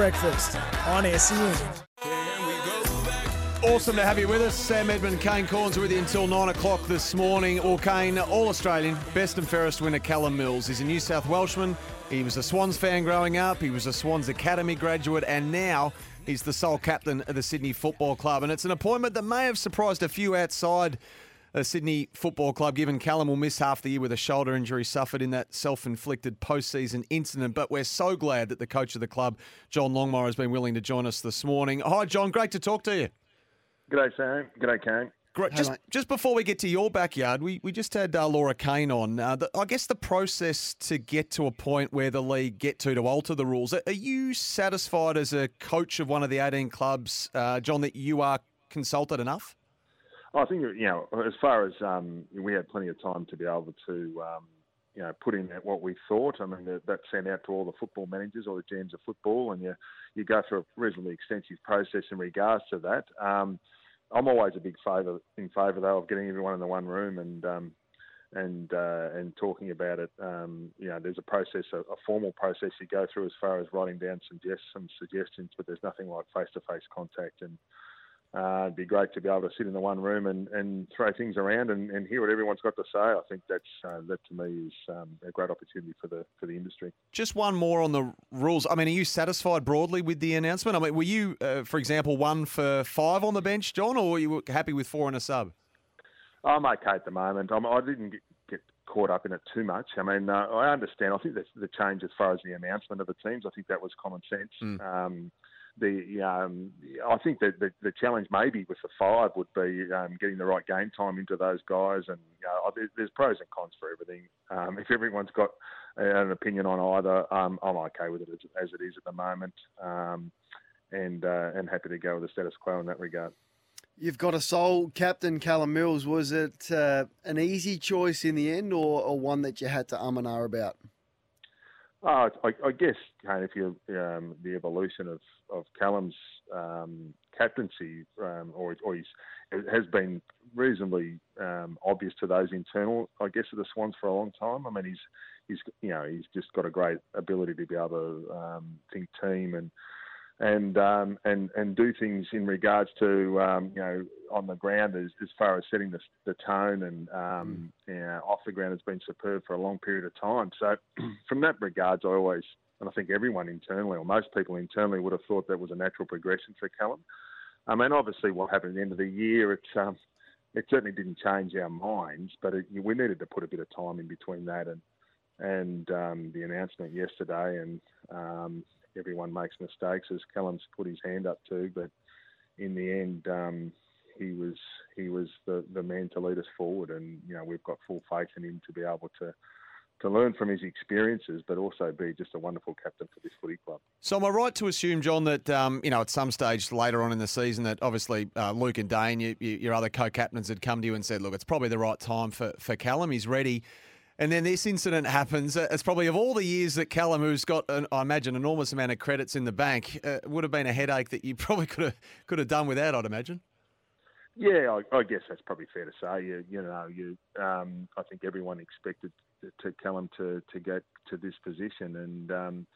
breakfast on SEN. Awesome to have you with us. Sam Edmund, Kane Cornes with you until 9 o'clock this morning. Or Kane, All Australian, best and fairest winner, Callum Mills. He's a New South Welshman. He was a Swans fan growing up. He was a Swans Academy graduate. And now he's the sole captain of the Sydney Football Club. And it's an appointment that may have surprised a few outside the Sydney Football Club, given Callum will miss half the year with a shoulder injury suffered in that self inflicted postseason incident. But we're so glad that the coach of the club, John Longmire, has been willing to join us this morning. Hi, John. Great to talk to you. G'day, Sam. G'day, Kane. Great. Just, just before we get to your backyard, we, we just had uh, Laura Kane on. Uh, the, I guess the process to get to a point where the league get to to alter the rules. Are you satisfied as a coach of one of the 18 clubs, uh, John, that you are consulted enough? I think you know, as far as um, we had plenty of time to be able to, um, you know, put in what we thought. I mean, that sent out to all the football managers or the GMs of football, and you you go through a reasonably extensive process in regards to that. Um, I'm always a big favour in favour though of getting everyone in the one room and um, and uh, and talking about it. Um, you know, there's a process, a, a, formal process you go through as far as writing down some, some suggestions, but there's nothing like face-to-face contact and uh, it'd be great to be able to sit in the one room and, and throw things around and, and hear what everyone's got to say. I think that's uh, that to me is um, a great opportunity for the for the industry. Just one more on the rules. I mean, are you satisfied broadly with the announcement? I mean, were you, uh, for example, one for five on the bench, John, or were you happy with four and a sub? I'm okay at the moment. I'm, I did not get, get caught up in it too much. I mean, uh, I understand. I think the, the change as far as the announcement of the teams, I think that was common sense. Mm. Um, the um, I think that the, the, challenge maybe with the five would be um, getting the right game time into those guys, and you know, there's, pros and cons for everything. Um, if everyone's got an opinion on either, um, I'm okay with it as, as, it is at the moment, um, and uh, and happy to go with the status quo in that regard. You've got a sole captain, Callum Mills. Was it uh, an easy choice in the end, or, or one that you had to um and ah about? Oh, I, I guess if you um, the evolution of of Callum's um, captaincy, um, or or his, it has been reasonably um, obvious to those internal, I guess, of the Swans for a long time. I mean, he's he's you know he's just got a great ability to be able to um, think team and and um, and and do things in regards to um, you know on the ground as, as far as setting the, the tone and um, mm. off the ground has been superb for a long period of time. So from that regards, I always and I think everyone internally or most people internally would have thought that was a natural progression for Callum. I mean, obviously, what happened at the end of the year, it um, it certainly didn't change our minds, but it, we needed to put a bit of time in between that and and um, the announcement yesterday and um, everyone makes mistakes, as Callum's put his hand up to. But in the end, um, he was he was the, the man to lead us forward, and you know we've got full faith in him to be able to to learn from his experiences, but also be just a wonderful captain for this footy club. So, am I right to assume, John, that um, you know at some stage later on in the season, that obviously uh, Luke and Dane, you, you, your other co-captains, had come to you and said, "Look, it's probably the right time for for Callum. He's ready." And then this incident happens. Uh, it's probably of all the years that Callum, who's got, an, I imagine, an enormous amount of credits in the bank, uh, would have been a headache that you probably could have could have done without. I'd imagine. Yeah, I, I guess that's probably fair to say. You, you know, you, um, I think everyone expected to, Callum to to get to this position, and um,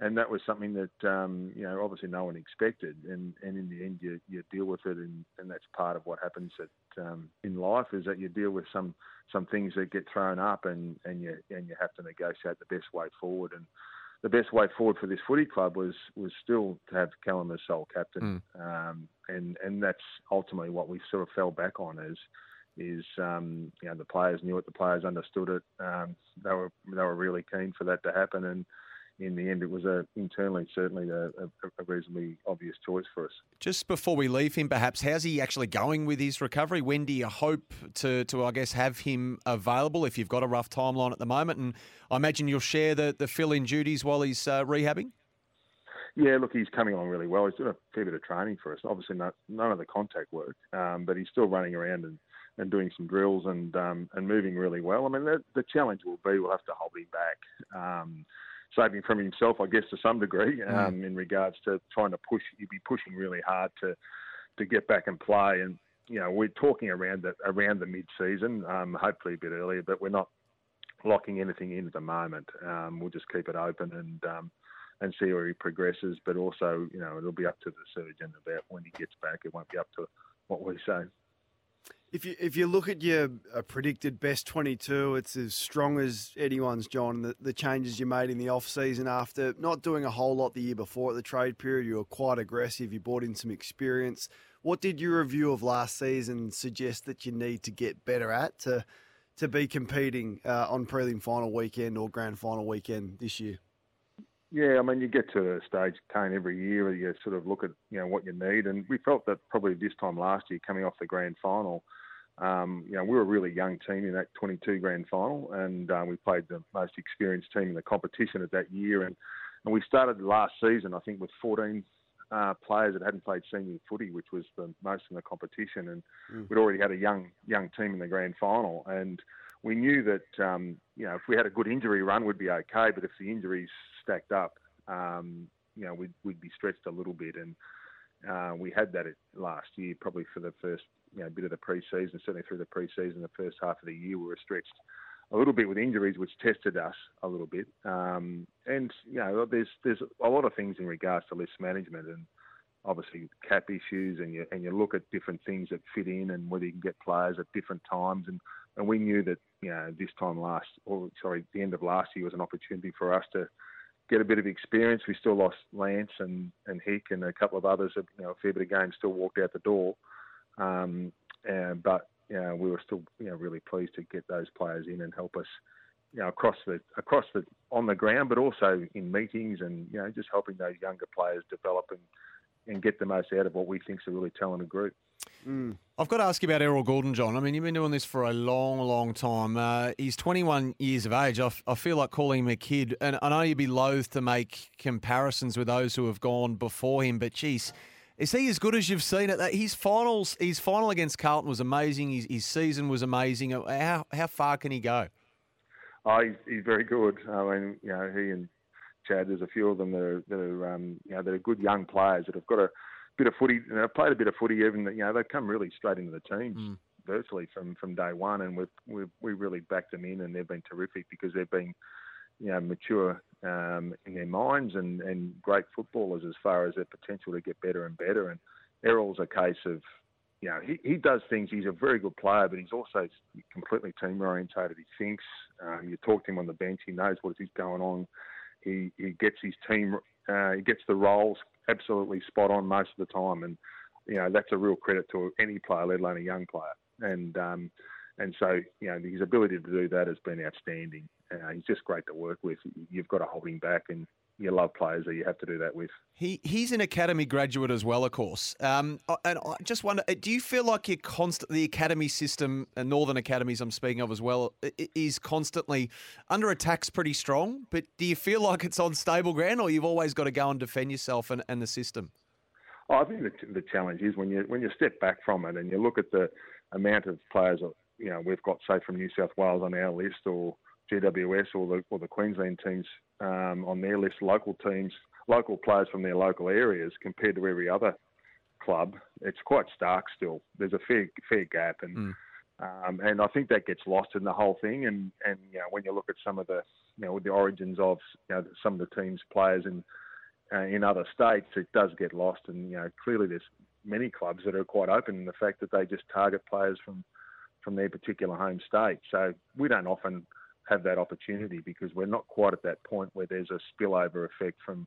and that was something that um, you know obviously no one expected, and, and in the end you, you deal with it, and, and that's part of what happens at, um, in life is that you deal with some some things that get thrown up, and, and you and you have to negotiate the best way forward, and the best way forward for this footy club was was still to have Callum as sole captain, mm. um, and and that's ultimately what we sort of fell back on as is um, you know the players knew it, the players understood it, um, they were they were really keen for that to happen, and in the end, it was a internally certainly a, a, a, reasonably obvious choice for us. Just before we leave him, perhaps how's he actually going with his recovery? When do you hope to, to I guess, have him available if you've got a rough timeline at the moment? And I imagine you'll share the, the fill-in duties while he's uh, rehabbing. Yeah, look, he's coming along really well. He's doing a fair bit of training for us. Obviously, not, none of the contact work, um, but he's still running around and, and doing some drills and um, and moving really well. I mean, the, the challenge will be we'll have to hold him back. Um, saving from himself, I guess, to some degree, mm. um, mm. in regards to trying to push. He'd be pushing really hard to to get back and play. And you know, we're talking around the around the mid season, um, hopefully a bit earlier, but we're not locking anything in at the moment. Um, we'll just keep it open and um, and see where he progresses. But also, you know, it'll be up to the surgeon about when he gets back. It won't be up to what we say. If you if you look at your uh, predicted best 22, it's as strong as anyone's, John. The, the changes you made in the off season after not doing a whole lot the year before at the trade period, you were quite aggressive. You brought in some experience. What did your review of last season suggest that you need to get better at to to be competing uh, on prelim final weekend or grand final weekend this year? Yeah, I mean, you get to a stage, Kane, every year where you sort of look at you know what you need, and we felt that probably this time last year, coming off the grand final, um, you know, we were a really young team in that 22 grand final, and uh, we played the most experienced team in the competition at that year, and and we started last season, I think, with 14 uh, players that hadn't played senior footy, which was the most in the competition, and mm. we'd already had a young young team in the grand final, and we knew that um, you know if we had a good injury run, we'd be okay, but if the injuries stacked up, um, you know we'd we'd be stretched a little bit, and uh, we had that last year, probably for the first you know bit of the pre-season, certainly through the pre-season, the first half of the year, we were stretched a little bit with injuries, which tested us a little bit. Um, and you know, there's there's a lot of things in regards to list management and obviously cap issues, and you and you look at different things that fit in and whether you can get players at different times. And and we knew that you know this time last, or sorry, the end of last year was an opportunity for us to get a bit of experience. We still lost Lance and and Hick and a couple of others. You know, a fair bit of games still walked out the door. Um, and, but you know, we were still you know really pleased to get those players in and help us you know across the across the on the ground, but also in meetings and you know just helping those younger players develop and and get the most out of what we think is a really talented group. Mm. I've got to ask you about Errol Gulden, John. I mean, you've been doing this for a long, long time. Uh, he's 21 years of age. I, f- I feel like calling him a kid, and I know you'd be loath to make comparisons with those who have gone before him, but geez, is he as good as you've seen it? His finals, his final against Carlton was amazing. His, his season was amazing. How how far can he go? Oh, he's, he's very good. I mean, you know, he and Chad, there's a few of them that are, that are um, you know, that are good young players that have got a bit of footy. You know, played a bit of footy. Even you know, they've come really straight into the teams mm. virtually from from day one, and we've we've we really backed them in, and they've been terrific because they've been you know, mature um, in their minds and, and great footballers as far as their potential to get better and better. And Errol's a case of, you know, he, he does things. He's a very good player, but he's also completely team orientated. He thinks. Um, you talk to him on the bench. He knows what is going on. He he gets his team. Uh, he gets the roles absolutely spot on most of the time, and you know that's a real credit to any player, let alone a young player. And um, and so, you know, his ability to do that has been outstanding. Uh, he's just great to work with. You've got to hold him back, and you love players that you have to do that with. He he's an academy graduate as well, of course. Um, and I just wonder, uh, do you feel like you're constant the academy system, and Northern academies I'm speaking of as well, is constantly under attacks pretty strong? But do you feel like it's on stable ground, or you've always got to go and defend yourself and, and the system? Oh, I think the, the challenge is when you when you step back from it and you look at the amount of players you know we've got say from New South Wales on our list or GWS or the or the Queensland teams um, on their list, local teams, local players from their local areas compared to every other club, it's quite stark still. There's a fair fair gap, and mm. um, and I think that gets lost in the whole thing. And and you know when you look at some of the you know the origins of you know some of the teams players in uh, in other states, it does get lost. And you know clearly there's many clubs that are quite open in the fact that they just target players from from their particular home state. So we don't often have that opportunity because we're not quite at that point where there's a spillover effect from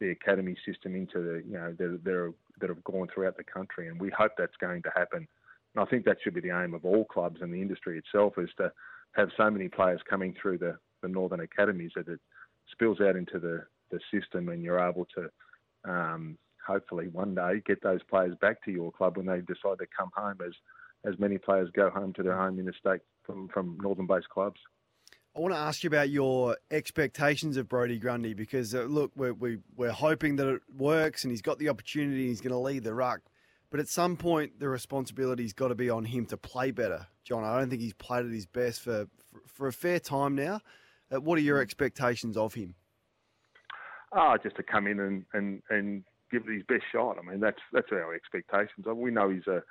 the academy system into the you know that, that, have gone throughout the country, and we hope that's going to happen. And I think that should be the aim of all clubs and the industry itself is to have so many players coming through the, the northern academies that it spills out into the, the system, and you're able to um, hopefully one day get those players back to your club when they decide to come home as as many players go home to their home interstate from, from northern-based clubs. I want to ask you about your expectations of Brodie Grundy because uh, look, we're, we, we're hoping that it works and he's got the opportunity and he's going to lead the ruck. But at some point, the responsibility's got to be on him to play better. John, I don't think he's played at his best for, for, for a fair time now. Uh, what are your expectations of him? Ah, oh, just to come in and, and, and give it his best shot. I mean, that's that's our expectations. We know he's a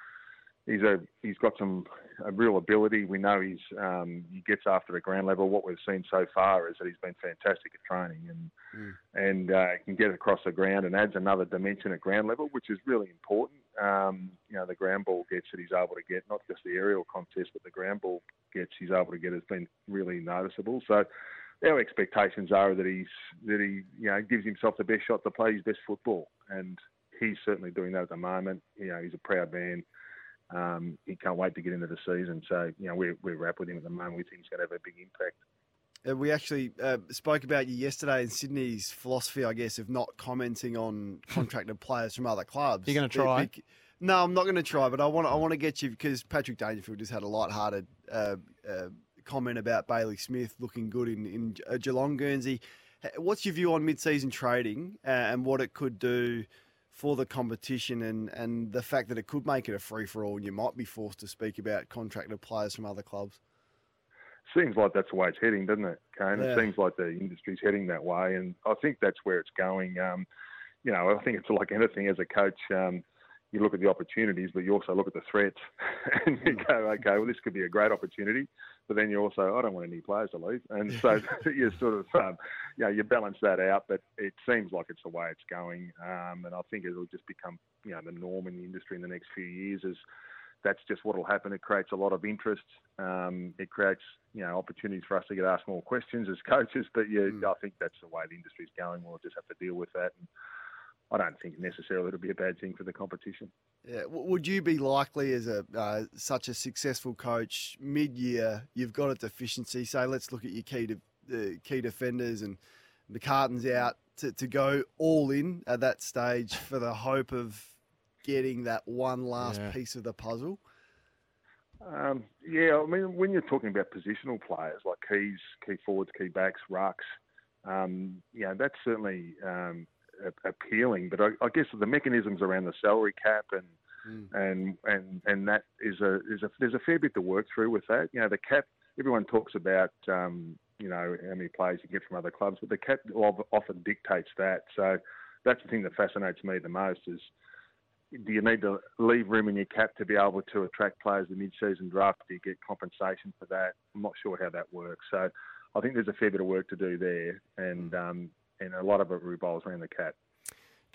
he's a he's got some a real ability. We know he's um, he gets after the ground level. What we've seen so far is that he's been fantastic at training and mm. and uh, can get across the ground and adds another dimension at ground level, which is really important. Um, you know, the ground ball gets that he's able to get, not just the aerial contest, but the ground ball gets he's able to get has been really noticeable. So our expectations are that he's that he you know gives himself the best shot to play his best football, and he's certainly doing that at the moment. You know, he's a proud man. Um, he can't wait to get into the season. So, you know, we're, we're rapt with him at the moment. We think he's going to have a big impact. Uh, we actually uh, spoke about you yesterday in Sydney's philosophy, I guess, of not commenting on contracted players from other clubs. You're going to try? no, I'm not going to try, but I want I want to get you because Patrick Dangerfield just had a light-hearted uh, uh, comment about Bailey Smith looking good in in uh, Geelong Guernsey. What's your view on mid-season trading uh, and what it could do? For the competition and, and the fact that it could make it a free for all and you might be forced to speak about contracted players from other clubs? Seems like that's the way it's heading, doesn't it, Kane? Yeah. It seems like the industry's heading that way, and I think that's where it's going. Um, you know, I think it's like anything as a coach. Um, you look at the opportunities, but you also look at the threats, and you go, okay, well, this could be a great opportunity, but then you also, I don't want any players to leave, and so you sort of, um, you know, you balance that out. But it seems like it's the way it's going, um, and I think it'll just become, you know, the norm in the industry in the next few years. Is that's just what will happen. It creates a lot of interest. Um, it creates, you know, opportunities for us to get asked more questions as coaches. But yeah, mm. I think that's the way the industry's going. We'll just have to deal with that. And, I don't think necessarily it'll be a bad thing for the competition. Yeah. Would you be likely, as a uh, such a successful coach, mid-year you've got a deficiency? Say, let's look at your key to uh, key defenders and the cartons out to, to go all in at that stage for the hope of getting that one last yeah. piece of the puzzle. Um, yeah, I mean, when you're talking about positional players like keys, key forwards, key backs, rucks, um, yeah, that's certainly um, appealing. But I, I, guess the mechanisms around the salary cap and mm. and and and that is a is a there's a fair bit to work through with that. You know, the cap. Everyone talks about um, you know how many players you get from other clubs, but the cap often dictates that. So that's the thing that fascinates me the most is do you need to leave room in your cap to be able to attract players the mid-season draft? Do you get compensation for that? I'm not sure how that works. So I think there's a fair bit of work to do there, and hmm. um, and a lot of it revolves around the cat.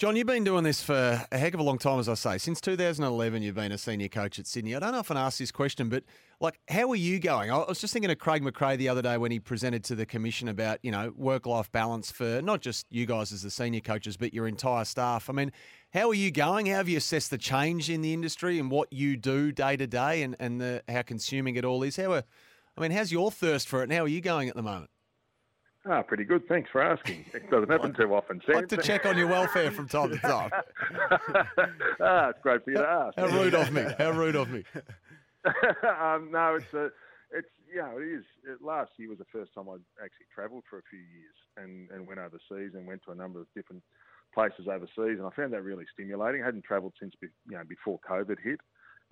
John, you've been doing this for a heck of a long time, as I say. Since 2011, you've been a senior coach at Sydney. I don't often ask this question, but like, how are you going? I was just thinking of Craig McRae the other day when he presented to the commission about, you know, work-life balance for not just you guys as the senior coaches, but your entire staff. I mean, how are you going? How have you assessed the change in the industry and what you do day to day, and and the, how consuming it all is? How are, I mean, how's your thirst for it, and how are you going at the moment? Ah, pretty good. Thanks for asking. It doesn't happen too often. Sam. like to check on your welfare from time to time. ah, it's great for you to ask. How rude of me. How rude of me. um, no, it's a, it's yeah, it is. It, last year was the first time I'd actually travelled for a few years and, and went overseas and went to a number of different places overseas, and I found that really stimulating. I hadn't travelled since you know before COVID hit,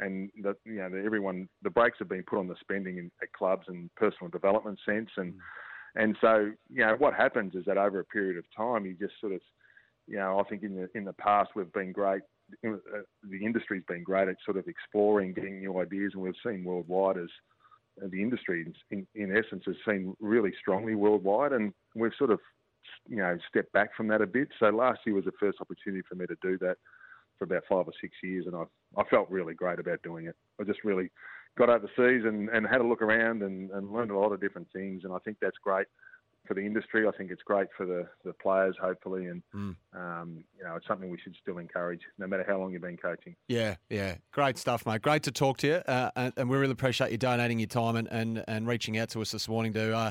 and that you know everyone the brakes have been put on the spending in, at clubs and personal development sense and. Mm and so, you know, what happens is that over a period of time, you just sort of, you know, I think in the in the past we've been great. Uh, the industry's been great at sort of exploring, getting new ideas, and we've seen worldwide as uh, the industry, in, in essence, has seen really strongly worldwide, and we've sort of, you know, stepped back from that a bit. So last year was the first opportunity for me to do that for about five or six years, and I I felt really great about doing it. I just really got overseas and, and had a look around and, and learned a lot of different things. And I think that's great for the industry. I think it's great for the, the players, hopefully, and mm. um, you know it's something we should still encourage, no matter how long you've been coaching. Yeah, yeah, great stuff, mate. Great to talk to you, uh, and, and, we really appreciate you donating your time and, and, and reaching out to us this morning to. Uh,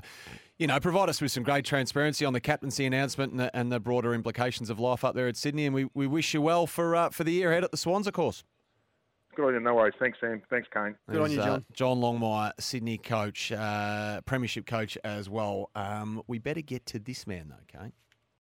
you know, provide us with some great transparency on the captaincy announcement and the, and the broader implications of life up there at Sydney. And we, we wish you well for uh, for the year ahead at the Swans, of course. Good on you. No worries. Thanks, Sam. Thanks, Kane. Good on you, John. Uh, John Longmire, Sydney coach, uh, premiership coach as well. Um, we better get to this man, though, Kane.